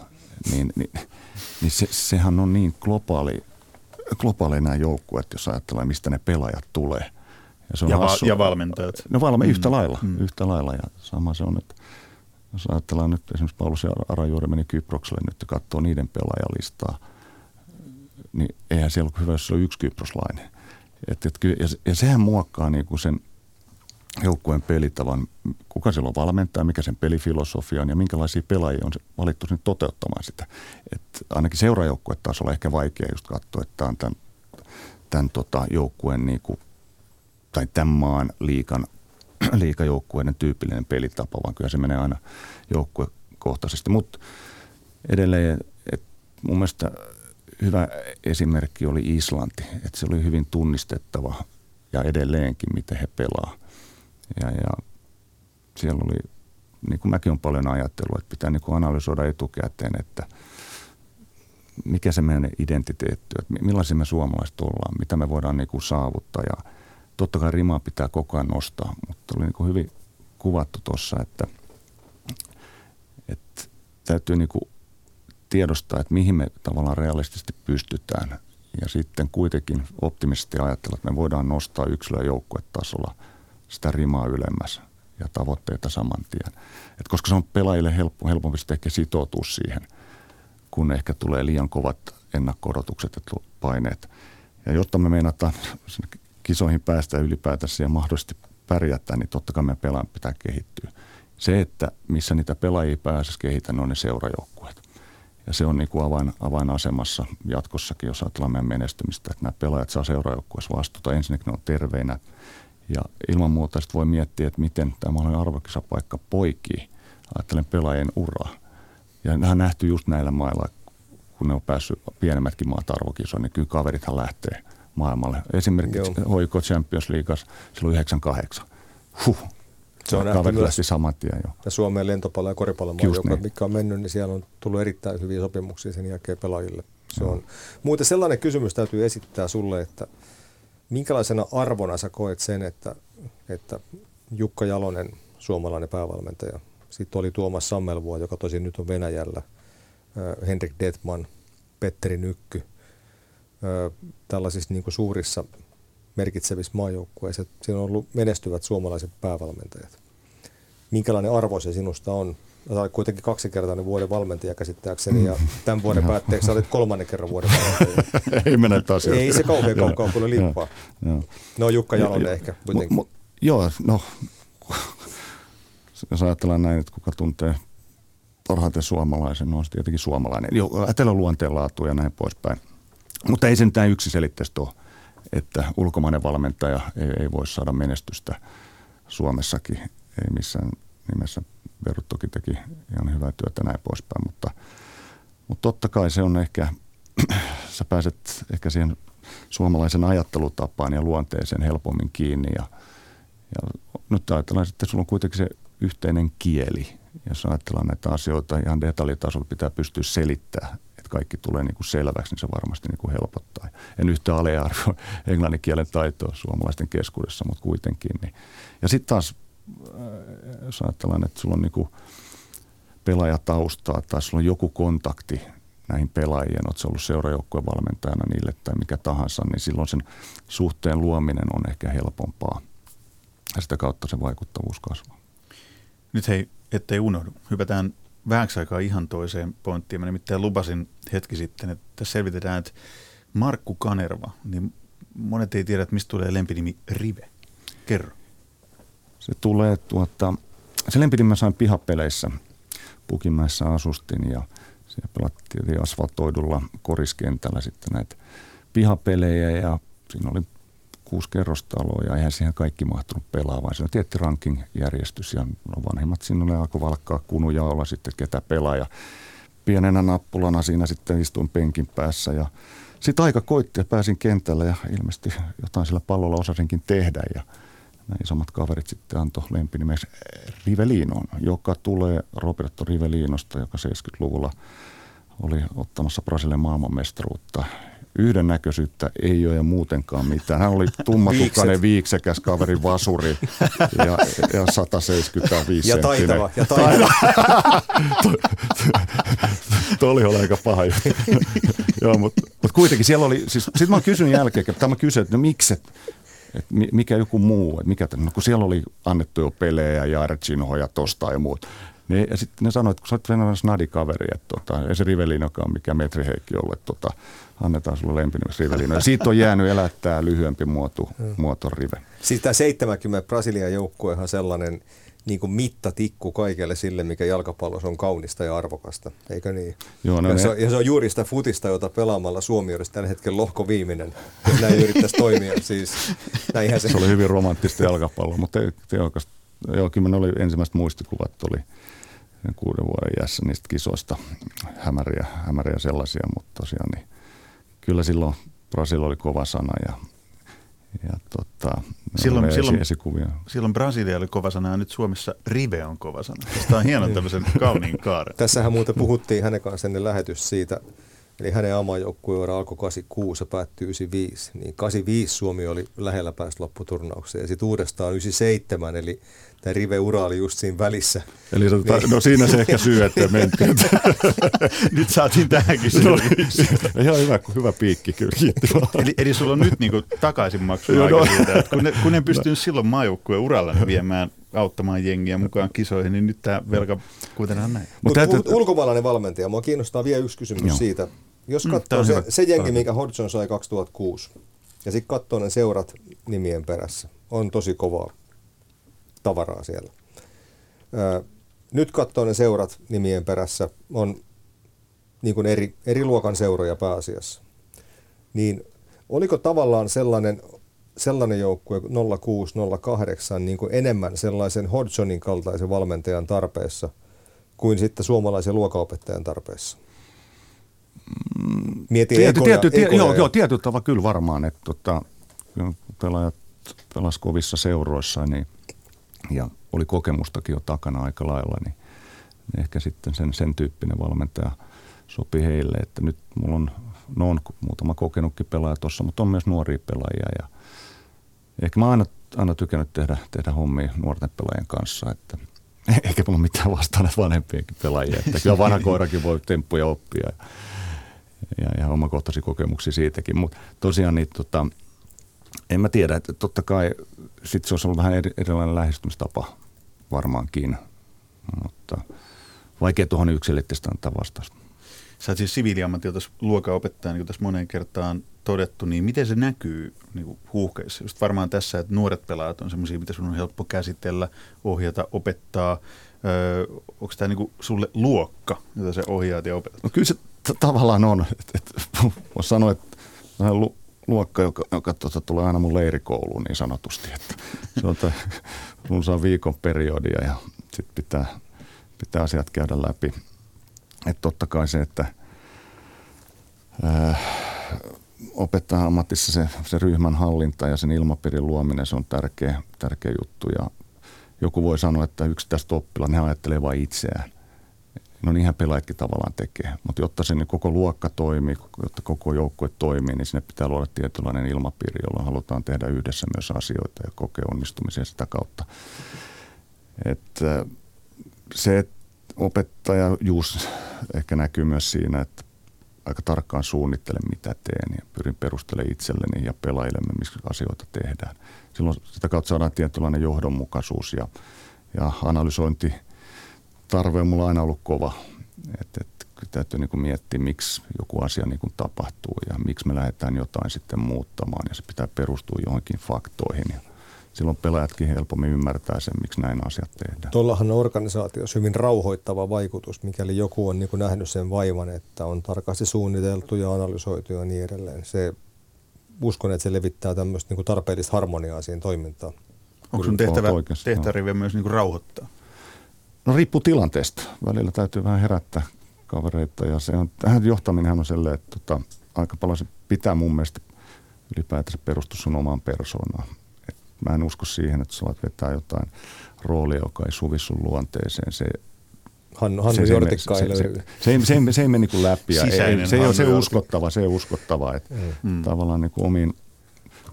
niin, niin, niin se, sehän on niin globaali, globaali nämä joukkueet, jos ajatellaan, mistä ne pelaajat tulee. Ja, se on ja, va- ja valmentajat. No valme, mm. yhtä lailla, mm. yhtä lailla. Ja sama se on, että jos ajatellaan nyt esimerkiksi Paulus Arajuuri meni Kyprokselle nyt ja katsoo niiden pelaajalistaa, niin eihän siellä ole hyvä, jos se on yksi kyproslainen. Et, et, ja, ja sehän muokkaa niin kuin sen joukkueen pelitavan, kuka siellä on valmentaja, mikä sen pelifilosofia on ja minkälaisia pelaajia on valittu sinne toteuttamaan sitä. Et ainakin seuraajoukkuetasolla ehkä vaikea just katsoa, että on tämän, tämän tota, joukkueen niin kuin, tai tämän maan liikan liikajoukkueiden tyypillinen pelitapa, vaan kyllä se menee aina joukkuekohtaisesti. Mutta edelleen, että mun mielestä hyvä esimerkki oli Islanti, että se oli hyvin tunnistettava ja edelleenkin, miten he pelaa. Ja, ja siellä oli, niin kuin mäkin olen paljon ajatellut, että pitää niin kuin analysoida etukäteen, että mikä se meidän identiteetti että millaisia me suomalaiset ollaan, mitä me voidaan niin kuin saavuttaa ja totta kai rimaa pitää koko ajan nostaa, mutta oli niin hyvin kuvattu tuossa, että, että täytyy niin kuin tiedostaa, että mihin me tavallaan realistisesti pystytään. Ja sitten kuitenkin optimisesti ajatella, että me voidaan nostaa yksilö- ja joukkuetasolla sitä rimaa ylemmäs ja tavoitteita saman tien. Et koska se on pelaajille helppo, helpompi sitten ehkä sitoutua siihen, kun ehkä tulee liian kovat ennakko-odotukset ja paineet. Ja jotta me meinataan kisoihin päästä ylipäätänsä ja mahdollisesti pärjätä, niin totta kai me pelaan pitää kehittyä. Se, että missä niitä pelaajia pääsisi kehittämään, on ne seurajoukkueet. Ja se on niin kuin avain, avainasemassa jatkossakin, jos ajatellaan meidän menestymistä, että nämä pelaajat saa seuraajoukkueessa vastuuta. Ensinnäkin ne on terveinä ja ilman muuta sitten voi miettiä, että miten tämä mahdollinen arvokisapaikka poikii. Ajattelen pelaajien uraa. Ja nämä on nähty just näillä mailla, kun ne on päässyt pienemmätkin maat arvokisoon, niin kyllä kaverithan lähtee maailmalle. Esimerkiksi Hoiko Champions League silloin 98. Huh, se on nähty myös saman tien jo. Ja Suomen lentopallo- ja koripallomaa, joka, niin. mikä on mennyt, niin siellä on tullut erittäin hyviä sopimuksia sen jälkeen pelaajille. Se on. Muuten sellainen kysymys täytyy esittää sulle, että minkälaisena arvona sä koet sen, että, että Jukka Jalonen, suomalainen päävalmentaja, sitten oli Tuomas Sammelvuo, joka tosi nyt on Venäjällä, Henrik Detman, Petteri Nykky, tällaisissa niin kuin suurissa merkitsevissä maajoukkueissa. Siinä on ollut menestyvät suomalaiset päävalmentajat. Minkälainen arvo se sinusta on? Sä olet kuitenkin kaksikertainen vuoden valmentaja käsittääkseni ja tämän vuoden päätteeksi sä olet kolmannen kerran vuoden valmentaja. Ei mennä taas. Ei se kauhean kaukaa kun lippaa. No Jukka Jalonen ehkä kuitenkin. Joo, no jos ajatellaan näin, että kuka tuntee parhaiten suomalaisen, no on tietenkin suomalainen. Joo, ajatellaan luonteenlaatu ja näin poispäin. Mutta ei se mitään yksiselitteistä ole että ulkomainen valmentaja ei, ei voi saada menestystä Suomessakin. Ei missään nimessä. Verut toki teki ihan hyvää työtä näin poispäin, mutta, mutta totta kai se on ehkä, sä pääset ehkä siihen suomalaisen ajattelutapaan ja luonteeseen helpommin kiinni ja, ja nyt ajatellaan että sulla on kuitenkin se yhteinen kieli. Jos ajatellaan näitä asioita ihan detaljitasolla pitää pystyä selittämään kaikki tulee niin kuin selväksi, niin se varmasti niin kuin helpottaa. En yhtä aliarvio englannin kielen taitoa suomalaisten keskuudessa, mutta kuitenkin. Niin. Ja sitten taas, äh, jos ajatellaan, että sulla on niin kuin pelaajataustaa tai sulla on joku kontakti näihin pelaajien, olet ollut seurajoukkueen valmentajana niille tai mikä tahansa, niin silloin sen suhteen luominen on ehkä helpompaa. Ja sitä kautta se vaikuttavuus kasvaa. Nyt hei, ettei unohdu. Hypätään vähäksi aikaa ihan toiseen pointtiin. Mä nimittäin lupasin hetki sitten, että tässä selvitetään, että Markku Kanerva, niin monet ei tiedä, että mistä tulee lempinimi Rive. Kerro. Se tulee tuota, se lempinimi mä sain pihapeleissä. Pukimäessä asustin ja siellä pelattiin asfaltoidulla koriskentällä sitten näitä pihapelejä ja siinä oli kuusi kerrostaloa ja eihän siihen kaikki mahtunut pelaa, vaan se on tietty ranking-järjestys ja no vanhemmat sinne alkoi valkkaa kunuja olla sitten ketä pelaa. Ja pienenä nappulana siinä sitten istuin penkin päässä ja sitten aika koitti ja pääsin kentälle ja ilmeisesti jotain sillä pallolla osasinkin tehdä. Ja nämä isommat kaverit sitten antoi lempinimeksi Rivelinon, joka tulee Roberto Riveliinosta, joka 70-luvulla oli ottamassa Brasilian maailmanmestaruutta yhdennäköisyyttä ei ole ja muutenkaan mitään. Hän oli tummatukkainen viiksekäs kaveri vasuri ja, ja 175 Ja taitava. Ja taitava. Tuo oli aika paha juttu. Joo, mutta mut kuitenkin siellä oli, siis sitten mä kysyn jälkeen, että mä kysyin, että no miksi, että mikä joku muu, että mikä, no kun siellä oli annettu jo pelejä ja Archinoho ja tosta ja muut. Ne, ja sitten ne sanoivat, että kun sä oot venäläinen snadikaveri, että tota, ei se Rivelinokaan mikä metriheikki ollut, että tota, annetaan sulle lempinimeksi Rivelino. Ja siitä on jäänyt elättää lyhyempi muoto, muoto Rive. Siis tämä 70 Brasilian joukkuehan sellainen niin kuin mittatikku kaikelle sille, mikä jalkapallossa on kaunista ja arvokasta, eikö niin? Joo, no ja, se on, ja se on juuri sitä futista, jota pelaamalla Suomi olisi tällä hetkellä lohko viimeinen, jos näin yrittäisi toimia. Siis, näinhän se... se oli hyvin romanttista jalkapalloa, mutta joo, kyllä ne oli ensimmäiset muistikuvat, oli kuuden vuoden iässä niistä kisoista hämäriä, hämäriä sellaisia, mutta tosiaan niin kyllä silloin Brasil oli kova sana ja, ja tota, silloin, silloin, esikuvia. silloin Brasilia oli kova sana ja nyt Suomessa Rive on kova sana. Tämä on hieno tämmöisen kauniin kaaren. Tässähän muuten puhuttiin hänen kanssa ennen lähetys siitä, Eli hänen amajoukkueura alkoi 86 ja päättyi 95. Niin 85 Suomi oli lähellä päästä lopputurnaukseen ja sitten uudestaan 97, eli tämä rive-ura oli just siinä välissä. Eli niin. no siinä se ehkä syy, että mentiin. Nyt saatiin tähänkin no, Ihan hyvä, hyvä piikki kyllä. eli, eli sulla on nyt niinku takaisin maksu no, no. siitä, kun ne, kun ne pystynyt silloin maajoukkueen uralla viemään auttamaan jengiä mukaan kisoihin, niin nyt tämä velka kuitenkaan näin. Mutta täytyy... ulkomaalainen valmentaja, mua kiinnostaa vielä yksi kysymys Joo. siitä. Jos mm, katsoo mm, se, se jengi, minkä Hodgson sai 2006, ja sitten katsoo ne seurat nimien perässä, on tosi kovaa tavaraa siellä. Nyt katsoo ne seurat nimien perässä, on niin kuin eri, eri luokan seuroja pääasiassa. Niin oliko tavallaan sellainen sellainen joukkue 06-08 niin kuin enemmän sellaisen Hodgsonin kaltaisen valmentajan tarpeessa kuin sitten suomalaisen luokaopettajan tarpeessa? Mieti tiety, ekoja, tiety, ekoja joo, joo, tietyllä tavalla kyllä varmaan, että tota, pelaajat pelas kovissa seuroissa niin, ja oli kokemustakin jo takana aika lailla, niin ehkä sitten sen, sen tyyppinen valmentaja sopi heille, että nyt mulla on, no on muutama kokenutkin pelaaja tuossa, mutta on myös nuoria pelaajia ja – Ehkä mä aina, aina tykännyt tehdä, tehdä hommia nuorten pelaajien kanssa, että eikä mulla mitään vastaan näitä vanhempienkin pelaajia. Että kyllä vanha koirakin voi temppuja oppia ja, ja, ja omakohtaisia kokemuksia siitäkin. Mutta tosiaan niin, tota, en mä tiedä, että totta kai sit se olisi ollut vähän erilainen lähestymistapa varmaankin, mutta vaikea tuohon yksilöllisesti antaa vastausta. Sä oot siis siviiliammatilta luokan opettaja, niin kuin tässä moneen kertaan todettu, niin miten se näkyy niin kuin huuhkeissa? Just varmaan tässä, että nuoret pelaajat on semmoisia, mitä sun on helppo käsitellä, ohjata, opettaa. Öö, onko tämä niin sulle luokka, jota se ohjaat ja opetat? No kyllä se t- tavallaan on. Et, et, voisi sanoa, että luokka, joka, joka tuota, tulee aina mun leirikouluun niin sanotusti. Että se on saa viikon periodia ja sitten pitää, pitää asiat käydä läpi. Että totta kai se, että äh, opettaa ammatissa se, se ryhmän hallinta ja sen ilmapiirin luominen, se on tärkeä, tärkeä juttu. Ja joku voi sanoa, että yksittäiset oppilaat, ne ajattelee vain itseään. No niinhän pelaajatkin tavallaan tekee. Mutta jotta se niin koko luokka toimii, jotta koko joukkue toimii, niin sinne pitää luoda tietynlainen ilmapiiri, jolla halutaan tehdä yhdessä myös asioita ja kokea onnistumisia sitä kautta. Että äh, se, opettaja just ehkä näkyy myös siinä, että aika tarkkaan suunnittelen, mitä teen ja pyrin perustelemaan itselleni ja pelaajille, missä asioita tehdään. Silloin sitä kautta saadaan tietynlainen johdonmukaisuus ja, ja analysointi tarve on mulla aina ollut kova. Et, et, täytyy niin kuin miettiä, miksi joku asia niin kuin tapahtuu ja miksi me lähdetään jotain sitten muuttamaan ja se pitää perustua johonkin faktoihin. Ja silloin pelaajatkin helpommin ymmärtää sen, miksi näin asiat tehdään. Tuollahan on organisaatiossa hyvin rauhoittava vaikutus, mikäli joku on niin kuin nähnyt sen vaivan, että on tarkasti suunniteltu ja analysoitu ja niin edelleen. Se, uskon, että se levittää tämmöistä niin kuin tarpeellista harmoniaa siihen toimintaan. Onko sun tehtävä, tehtävä myös niin kuin rauhoittaa? No riippuu tilanteesta. Välillä täytyy vähän herättää kavereita ja se on, tähän johtaminen on sellainen, että tota, aika paljon se pitää mun mielestä ylipäätänsä perustua sun omaan persoonaan. Et mä en usko siihen, että sä voit vetää jotain roolia, joka ei suvi sun luonteeseen. Se, Hannu, Hannu se, se, se, se, se, se, ei, se ei mene niin läpi. Ja ei, se, ei, se ei uskottava, se ei uskottava. Että mm. Tavallaan niin kuin omiin,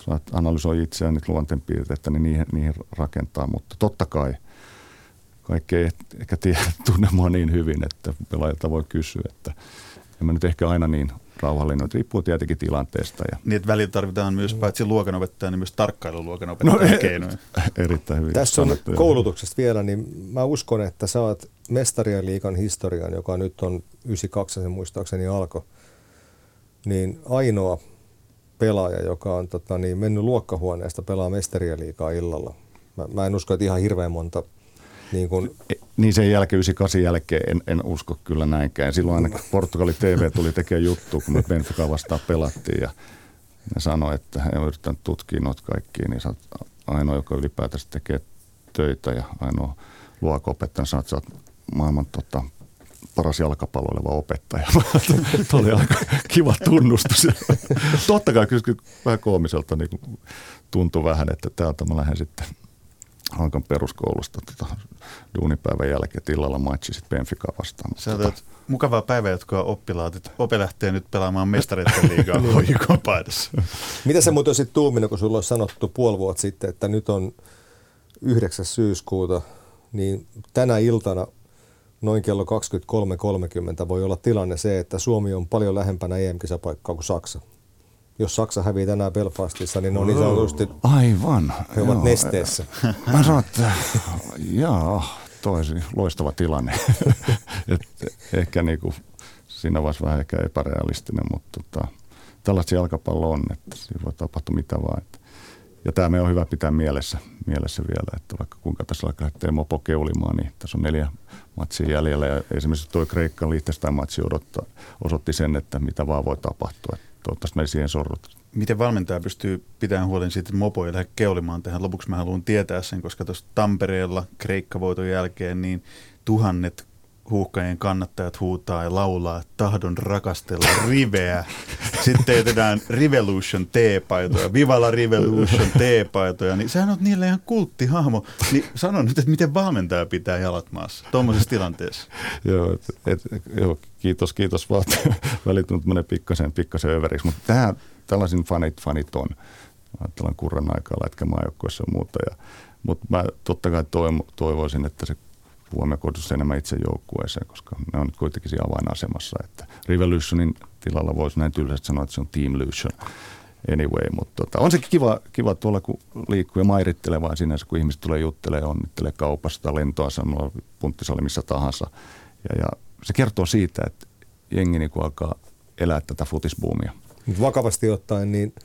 sä analysoi itseään niitä luonteenpiirteitä, niin niihin, niihin rakentaa. Mutta totta kai – kaikki ei ehkä tiedä, tunne mua niin hyvin, että pelaajilta voi kysyä, että en mä nyt ehkä aina niin rauhallinen, että riippuu tietenkin tilanteesta. Ja... Niin, että välillä tarvitaan myös paitsi luokanopettaja, niin myös tarkkailuluokanopettajan no, keinoja. Erittäin hyvin. Tässä on sanottu, koulutuksesta vielä, niin mä uskon, että sä oot mestarien liikan historian, joka nyt on 92, se muistaakseni alkoi, niin ainoa pelaaja, joka on tota, niin, mennyt luokkahuoneesta pelaa mestarien liikaa illalla. Mä, mä en usko, että ihan hirveän monta niin, kun... E, niin sen jälkeen, 98 jälkeen, en, en usko kyllä näinkään. Silloin aina Portugali TV tuli tekemään juttu, kun me Benfica vastaan pelattiin ja ne sanoi, että he ovat yrittäneet tutkia noita kaikkia, niin sä ainoa, joka ylipäätänsä tekee töitä ja ainoa luokaopettaja sanoi, että sä oot maailman tota, paras jalkapalloileva opettaja. Tuo oli aika kiva tunnustus. Totta kai kyllä vähän koomiselta niin tuntui vähän, että täältä mä lähden sitten Hankan peruskoulusta tota, duunipäivän jälkeen tilalla matchi sitten Benfica vastaan. Sä tota... mukavaa päivänjatkoa oppilaat, että Ope lähtee nyt pelaamaan mestareiden liigaa hoikoon paidassa. Mitä se muuten sitten tuumina, kun sulla on sanottu puoli vuotta sitten, että nyt on 9. syyskuuta, niin tänä iltana noin kello 23.30 voi olla tilanne se, että Suomi on paljon lähempänä EM-kisapaikkaa kuin Saksa jos Saksa hävii tänään Belfastissa, niin ne on niin sanotusti... Aivan. He ovat joo. nesteessä. Mä sanon, että jaa, toisi loistava tilanne. Et ehkä niinku, siinä vaiheessa vähän ehkä epärealistinen, mutta tota, tällaista jalkapallo on, että siinä voi tapahtua mitä vaan. Että. Ja tämä me on hyvä pitää mielessä, mielessä vielä, että vaikka kuinka tässä alkaa lähteä mopo keulimaan, niin tässä on neljä matsia jäljellä. Ja esimerkiksi tuo Kreikka liitteestään matsi odottaa, osoitti sen, että mitä vaan voi tapahtua. Että toivottavasti me siihen sorrut. Miten valmentaja pystyy pitämään huolen siitä, että mopo ei lähde keulimaan tähän? Lopuksi mä haluan tietää sen, koska tuossa Tampereella Kreikka-voiton jälkeen niin tuhannet huuhkajien kannattajat huutaa ja laulaa tahdon rakastella riveä. Sitten teetetään Revolution T-paitoja, Vivala Revolution T-paitoja, niin sehän on niille ihan kulttihahmo. Niin sano nyt, että miten valmentaja pitää jalat maassa tuommoisessa tilanteessa. joo, et, et, joo, kiitos, kiitos vaan. Välittynyt menee pikkasen, pikkasen överiksi, mutta tähän tällaisin fanit, fanit on. Ajatellaan kurran aikaa lätkämaajoukkoissa ja muuta. Ja, mutta mä totta kai toivoisin, että se huomio kohdistuu enemmän itse joukkueeseen, koska ne on nyt kuitenkin siinä avainasemassa. Että Revolutionin tilalla voisi näin tylsästi sanoa, että se on Team Lution anyway, mutta tota, on se kiva, kiva tuolla, kun liikkuu ja mairittelee vaan sinänsä, kun ihmiset tulee juttelemaan, onnittelee kaupasta, lentoasemalla, punttisali missä tahansa. Ja, ja se kertoo siitä, että jengi niin alkaa elää tätä futisbuumia. Vakavasti ottaen, niin –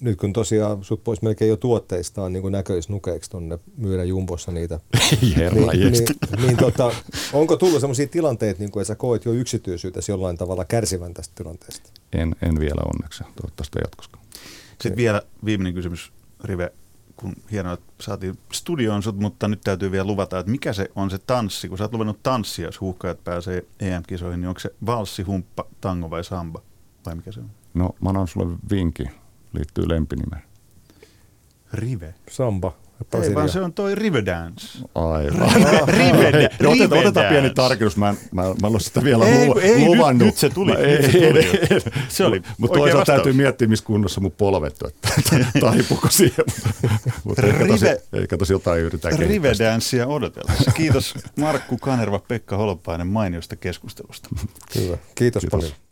nyt kun tosiaan sut pois melkein jo tuotteistaan niin näköisnukeiksi tuonne myydä jumbossa niitä. Herra niin, niin, niin, tota, onko tullut sellaisia tilanteita, niin kuin, että sä koet jo yksityisyytesi jollain tavalla kärsivän tästä tilanteesta? En, en vielä onneksi, toivottavasti jatkoskaan. Sitten vielä viimeinen kysymys, Rive, kun hienoa, että saatiin studioon sut, mutta nyt täytyy vielä luvata, että mikä se on se tanssi, kun sä oot luvannut tanssia, jos huuhkajat pääsee EM-kisoihin, niin onko se valssi, humppa, tango vai samba, vai mikä se on? No mä annan sulle vinkin liittyy lempinimeen? Rive. Samba. Ei vaan se on toi Dance. Aivan. Rive, rive, otetaan, otetaan pieni tarkennus. Mä en, mä, mä en sitä vielä ei, luva, ei, luvannut. Nyt, nyt se tuli. Mä, ei, nyt se, tuli. Ei, ei, se oli Mutta toisaalta vastaus. täytyy miettiä, missä kunnossa mun polvet, että taipuuko siihen. Mutta ehkä, tosi, ehkä tosi jotain yritetään Dancea odotellessa. Kiitos Markku Kanerva, Pekka Holopainen mainiosta keskustelusta. Hyvä. Kiitos, Kiitos. paljon.